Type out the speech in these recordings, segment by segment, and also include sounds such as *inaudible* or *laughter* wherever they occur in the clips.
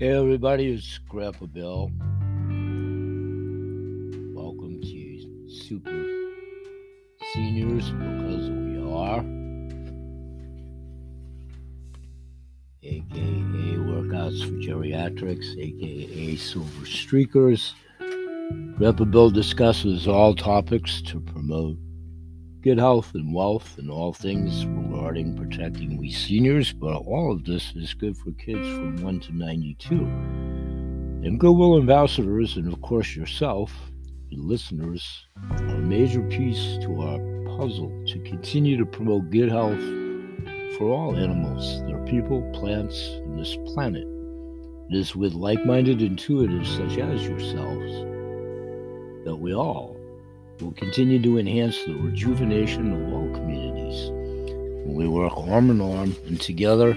Hey everybody, it's Grandpa Bill. Welcome to Super Seniors because we are, aka Workouts for Geriatrics, aka Silver Streakers. Grandpa Bill discusses all topics to promote good health and wealth and all things regarding protecting we seniors, but all of this is good for kids from 1 to 92. And Goodwill ambassadors, and of course yourself, and listeners, are a major piece to our puzzle to continue to promote good health for all animals, their people, plants, and this planet. It is with like minded intuitives such as yourselves that we all will continue to enhance the rejuvenation of all communities we work arm in arm and together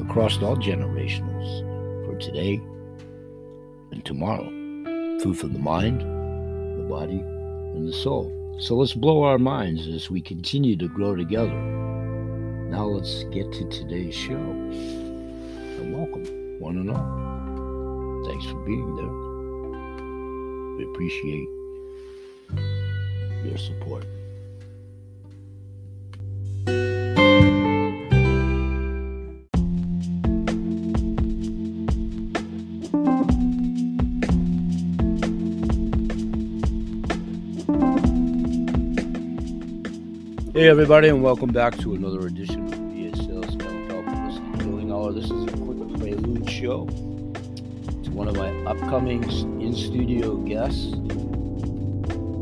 across all generations for today and tomorrow. Food for the mind, the body, and the soul. So let's blow our minds as we continue to grow together. Now let's get to today's show. And welcome, one and all. Thanks for being there. We appreciate your support. Hey everybody, and welcome back to another edition of Mental Health Publicity Healing Hour. This is a quick prelude show to one of my upcoming in-studio guests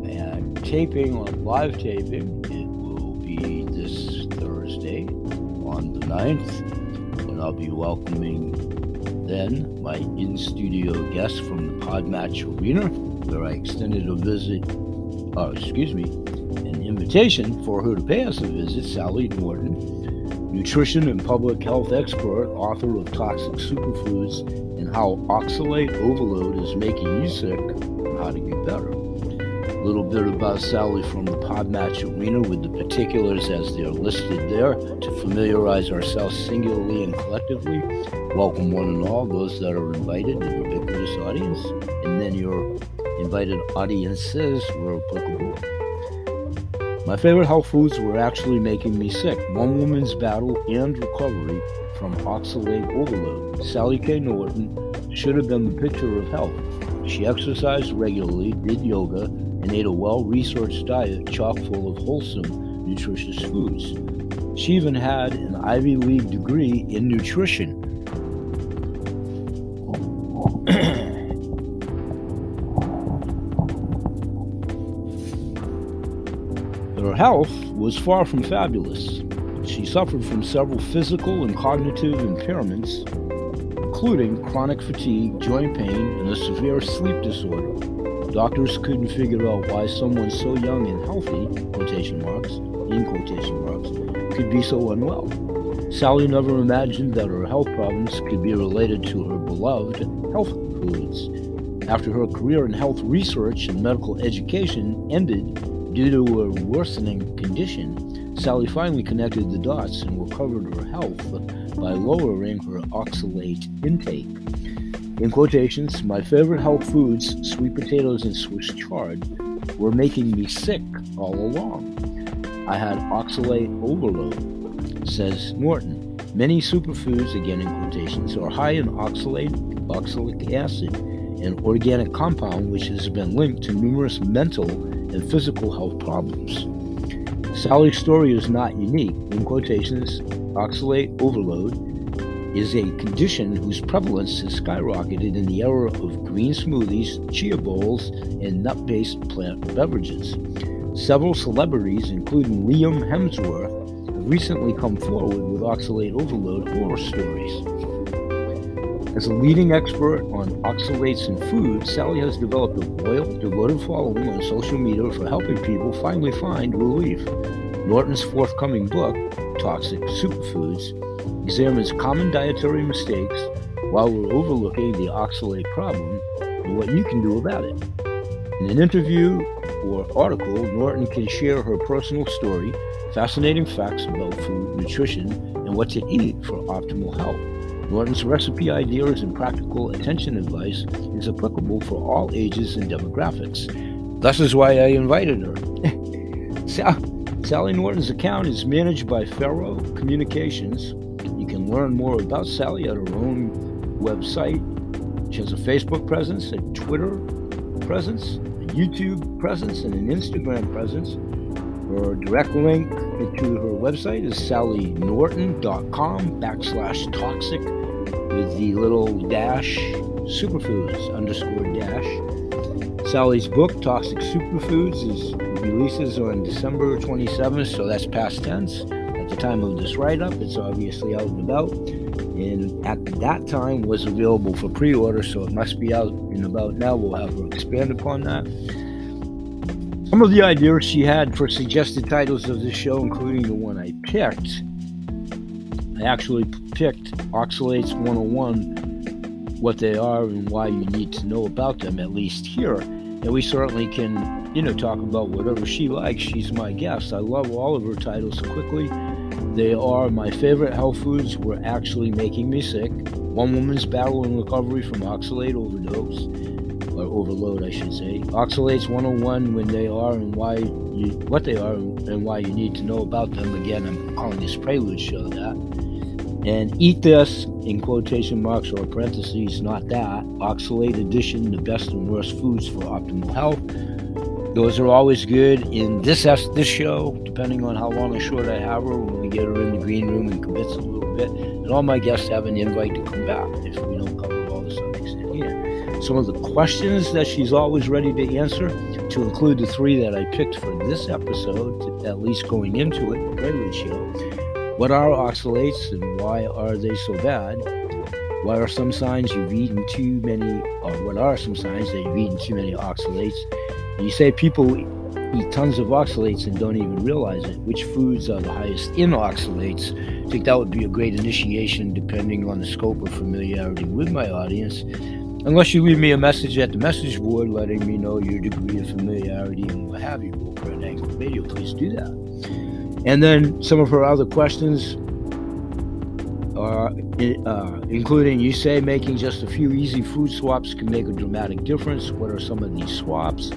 And taping on live taping. It will be this Thursday on the 9th when I'll be welcoming then my in studio guest from the Podmatch Arena, where I extended a visit, oh, excuse me, invitation for her to pay us a visit, Sally Norton, nutrition and public health expert, author of Toxic Superfoods and How Oxalate Overload is Making You Sick and How to Get Better A little bit about Sally from the Podmatch Arena with the particulars as they're listed there to familiarize ourselves singularly and collectively. Welcome one and all, those that are invited, the ubiquitous audience, and then your invited audiences were applicable. My favorite health foods were actually making me sick. One woman's battle and recovery from oxalate overload. Sally K. Norton should have been the picture of health. She exercised regularly, did yoga, and ate a well researched diet chock full of wholesome, nutritious foods. She even had an Ivy League degree in nutrition. Her health was far from fabulous. She suffered from several physical and cognitive impairments, including chronic fatigue, joint pain, and a severe sleep disorder. Doctors couldn't figure out why someone so young and healthy, quotation marks, in quotation marks, could be so unwell. Sally never imagined that her health problems could be related to her beloved health foods. After her career in health research and medical education ended due to a worsening condition, Sally finally connected the dots and recovered her health by lowering her oxalate intake. In quotations, my favorite health foods, sweet potatoes and Swiss chard, were making me sick all along. I had oxalate overload, says Norton. Many superfoods, again in quotations, are high in oxalate, oxalic acid, an organic compound which has been linked to numerous mental and physical health problems. Sally's story is not unique. In quotations, oxalate overload is a condition whose prevalence has skyrocketed in the era of green smoothies, chia bowls, and nut based plant beverages. Several celebrities, including Liam Hemsworth, have recently come forward with oxalate overload horror stories. As a leading expert on oxalates in food, Sally has developed a loyal, devoted following on social media for helping people finally find relief. Norton's forthcoming book, Toxic Superfoods, examines common dietary mistakes while we're overlooking the oxalate problem and what you can do about it. In an interview or article, Norton can share her personal story, fascinating facts about food, nutrition, and what to eat for optimal health. Norton's recipe ideas and practical attention advice is applicable for all ages and demographics. This is why I invited her. *laughs* Sally Norton's account is managed by Ferro Communications. You can learn more about Sally at her own website. She has a Facebook presence, a Twitter presence, a YouTube presence, and an Instagram presence. Her direct link to her website is sallynorton.com backslash toxic with the little dash superfoods underscore dash. Sally's book, Toxic Superfoods, is releases on December 27th, so that's past tense. At the time of this write-up, it's obviously out and about, and at that time was available for pre-order, so it must be out and about now. We'll have her expand upon that. Some of the ideas she had for suggested titles of this show, including the one I picked, I actually picked Oxalates 101, what they are and why you need to know about them, at least here. And we certainly can, you know, talk about whatever she likes. She's my guest. I love all of her titles quickly. They are my favorite health foods were actually making me sick. One woman's battle and recovery from oxalate overdose or overload, I should say. Oxalates 101 when they are and why you, what they are and why you need to know about them. Again, I'm calling this Prelude Show that. And eat this in quotation marks or parentheses, not that. Oxalate addition, the best and worst foods for optimal health. Those are always good in this this show, depending on how long or short I have her. When we get her in the green room and commits a little bit, and all my guests have an invite to come back if we don't cover some of the questions that she's always ready to answer, to include the three that I picked for this episode, at least going into it, Prelude Show. What are oxalates and why are they so bad? What are some signs you've eaten too many, or what are some signs that you've eaten too many oxalates? You say people eat tons of oxalates and don't even realize it. Which foods are the highest in oxalates? I think that would be a great initiation depending on the scope of familiarity with my audience. Unless you leave me a message at the message board letting me know your degree of familiarity and what have you over an Anchor Radio, please do that. And then some of her other questions are uh, including you say making just a few easy food swaps can make a dramatic difference. What are some of these swaps?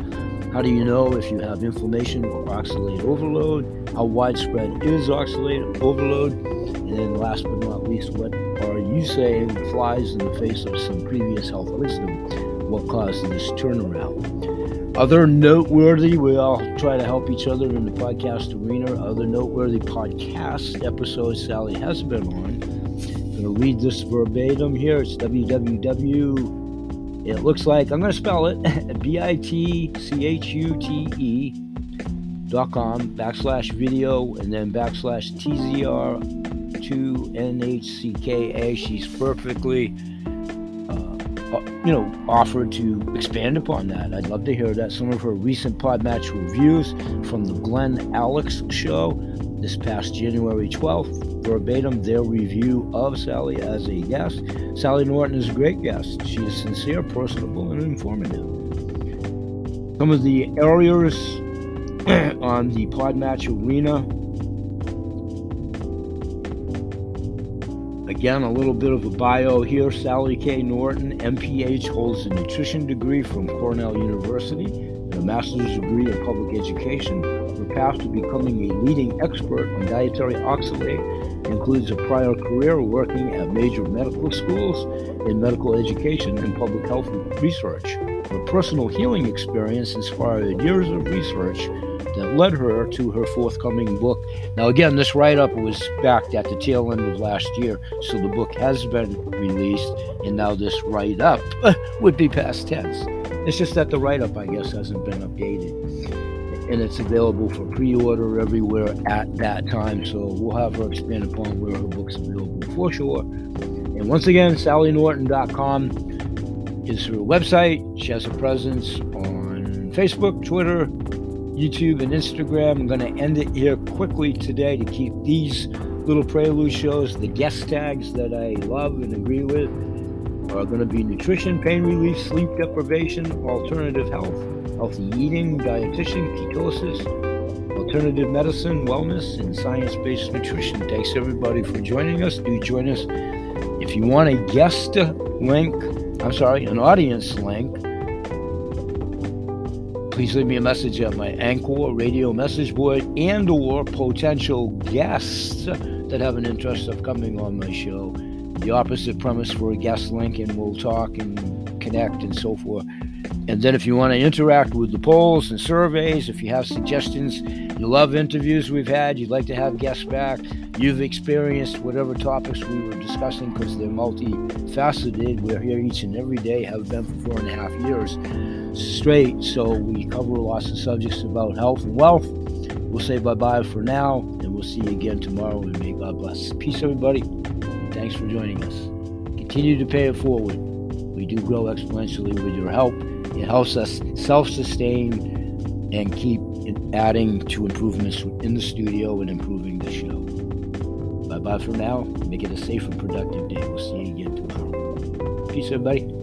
How do you know if you have inflammation or oxalate overload? How widespread is oxalate overload? And then last but not least, what are you saying flies in the face of some previous health wisdom? What caused this turnaround? Other noteworthy, we all try to help each other in the podcast arena. Other noteworthy podcast episodes Sally has been on. I'm going to read this verbatim here. It's www it looks like I'm going to spell it *laughs* B I T C H U T E dot com backslash video and then backslash TZR 2 NHCKA. She's perfectly, uh, uh, you know, offered to expand upon that. I'd love to hear that. Some of her recent Podmatch reviews from the Glenn Alex show this past January 12th verbatim their review of Sally as a guest. Sally Norton is a great guest. She is sincere, personable, and informative. Some of the areas *clears throat* on the Podmatch Arena. Again, a little bit of a bio here. Sally K. Norton, MPH, holds a nutrition degree from Cornell University and a master's degree in public education. Her path to becoming a leading expert on dietary oxalate includes a prior career working at major medical schools in medical education and public health research. Her personal healing experience inspired years of research that led her to her forthcoming book. Now, again, this write up was back at the tail end of last year, so the book has been released, and now this write up *laughs* would be past tense. It's just that the write up, I guess, hasn't been updated and it's available for pre-order everywhere at that time. So we'll have her expand upon where her book's available for sure. And once again, SallyNorton.com is her website. She has a presence on Facebook, Twitter, YouTube, and Instagram. I'm going to end it here quickly today to keep these little prelude shows, the guest tags that I love and agree with, are going to be nutrition, pain relief, sleep deprivation, alternative health healthy eating, dietitian, ketosis, alternative medicine, wellness, and science based nutrition. Thanks everybody for joining us. Do join us if If you want a guest link, I'm sorry, an audience link, please leave me a message at my Anchor radio message board and or potential guests that have an interest of coming on my show. The opposite premise for a guest link and we'll talk and connect and so forth. And then if you want to interact with the polls and surveys, if you have suggestions, you love interviews we've had, you'd like to have guests back, you've experienced whatever topics we were discussing because they're multifaceted. We're here each and every day, have been for four and a half years straight. So we cover lots of subjects about health and wealth. We'll say bye bye for now, and we'll see you again tomorrow. And may God bless. Peace, everybody. Thanks for joining us. Continue to pay it forward. We do grow exponentially with your help. It helps us self sustain and keep adding to improvements in the studio and improving the show. Bye bye for now. Make it a safe and productive day. We'll see you again tomorrow. Peace, everybody.